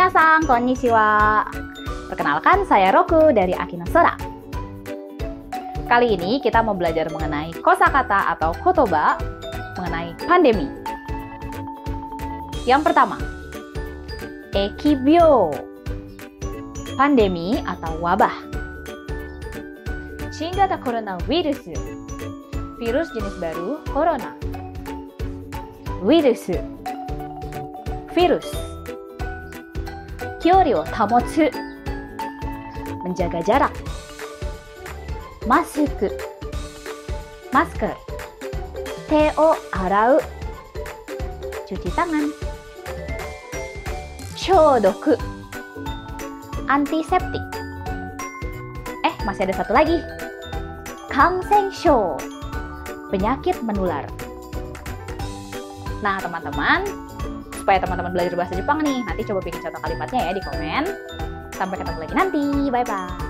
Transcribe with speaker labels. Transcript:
Speaker 1: Minasang, konnichiwa. Perkenalkan, saya Roku dari Akina Sora. Kali ini kita mau belajar mengenai kosakata atau kotoba mengenai pandemi. Yang pertama, ekibyo. Pandemi atau wabah. Shinggata corona virus. Virus jenis baru corona. Virus. Virus. Kyori wo tamotsu. Menjaga jarak. Mask. Masker. Te o arau. Cuci tangan. Shodoku. Antiseptik. Eh, masih ada satu lagi. Kansensho. Penyakit menular. Nah, teman-teman, supaya teman-teman belajar bahasa Jepang nih, nanti coba bikin contoh kalimatnya ya di komen. Sampai ketemu lagi nanti. Bye-bye.